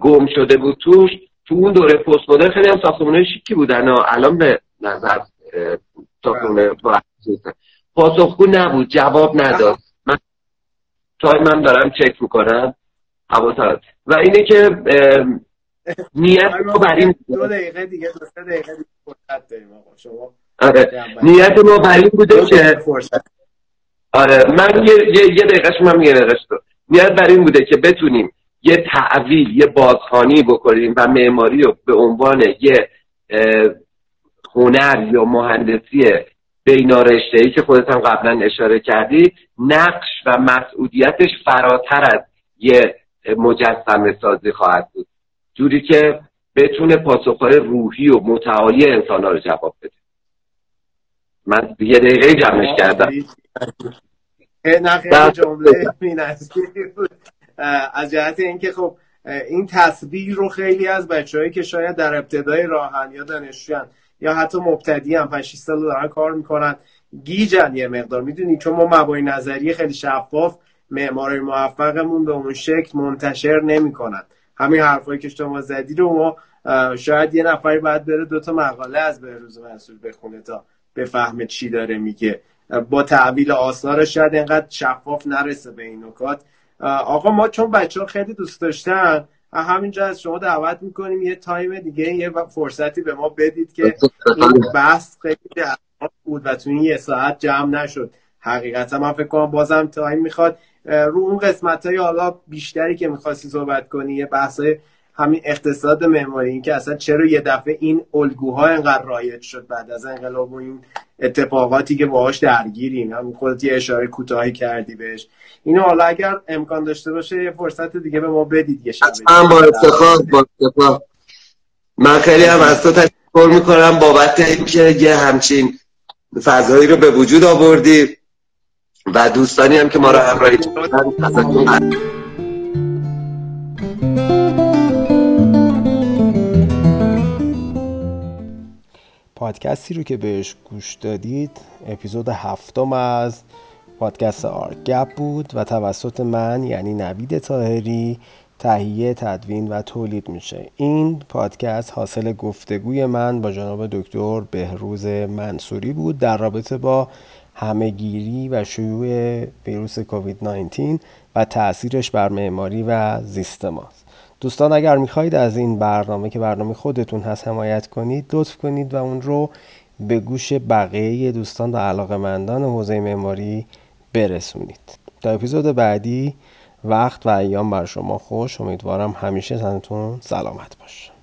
گم شده بود توش تو اون دوره پست مدرن خیلی هم ساختمانهای شیکی بودن و الان به نظر ساختمان پاسخگو نبود جواب نداد. من تایم دارم چک می‌کنم. و اینه که نیت ما بر این دو دقیقه دیگه دو سه دقیقه دیگه فرصت داریم آقا. شما آره نیت ما بر این بوده که آره من یه یه دقیقه من یه دقیقه نیت بر این بوده که بتونیم یه تعویل یه بازخانی بکنیم و معماری رو به عنوان یه هنر یا مهندسی بینارشته ای که خودت هم قبلا اشاره کردی نقش و مسئولیتش فراتر از یه مجسمه سازی خواهد بود. جوری که بتونه پاسخهای روحی و متعالی انسان ها رو جواب بده. من یه دقیقه جمعش کردم. نه جمله از جهت اینکه خب این تصویر رو خیلی از بچههایی که شاید در ابتدای راهن یا دانشجویان یا حتی مبتدی هم 5 سال دارن کار می‌کنن گیجن یه مقدار. می‌دونی؟ چون ما مبانی نظری خیلی شفاف معمارای موفقمون به اون شکل منتشر نمی‌کنن. همین حرفایی که شما زدی رو ما شاید یه نفری باید بره دوتا مقاله از بهروز منصور بخونه تا بفهمه چی داره میگه. با تأویل آثارش شاید اینقدر شفاف نرسه به این نکات. آقا ما چون بچه ها خیلی دوست داشتن همینجا از شما دعوت می‌کنیم یه تایم دیگه یه فرصتی به ما بدید که این بحث خیلی بود و تو این یه ساعت جمع نشد. حقیقتا من فکر کنم بازم تایم می‌خواد. رو اون قسمت های حالا بیشتری که می‌خواستی صحبت کنی یه بحث همین اقتصاد معماری این که اصلا چرا یه دفعه این الگوها انقدر رایج شد بعد از انقلاب و این اتفاقاتی که باهاش درگیریم همین خودت یه اشاره کوتاهی کردی بهش. اینو حالا اگر امکان داشته باشه یه فرصت دیگه به ما بدید یه شب با افتخار با افتخار من خیلی هم از تو تشکر می‌کنم بابت اینکه یه همچین فضایی رو به وجود آوردی. و دوستانی هم که ما رو همراهی کردن پادکستی رو که بهش گوش دادید اپیزود هفتم از پادکست آرگپ بود و توسط من یعنی نوید تاهری تهیه تدوین و تولید میشه. این پادکست حاصل گفتگوی من با جناب دکتر بهروز منصوری بود در رابطه با همهگیری و شیوع ویروس کووید 19 و تاثیرش بر معماری و زیست ماست. دوستان اگر می‌خواهید از این برنامه که برنامه خودتون هست حمایت کنید لطف کنید و اون رو به گوش بقیه دوستان و علاقمندان حوزه معماری برسونید. تا اپیزود بعدی وقت و ایام بر شما خوش. امیدوارم همیشه تنتون سلامت باشه.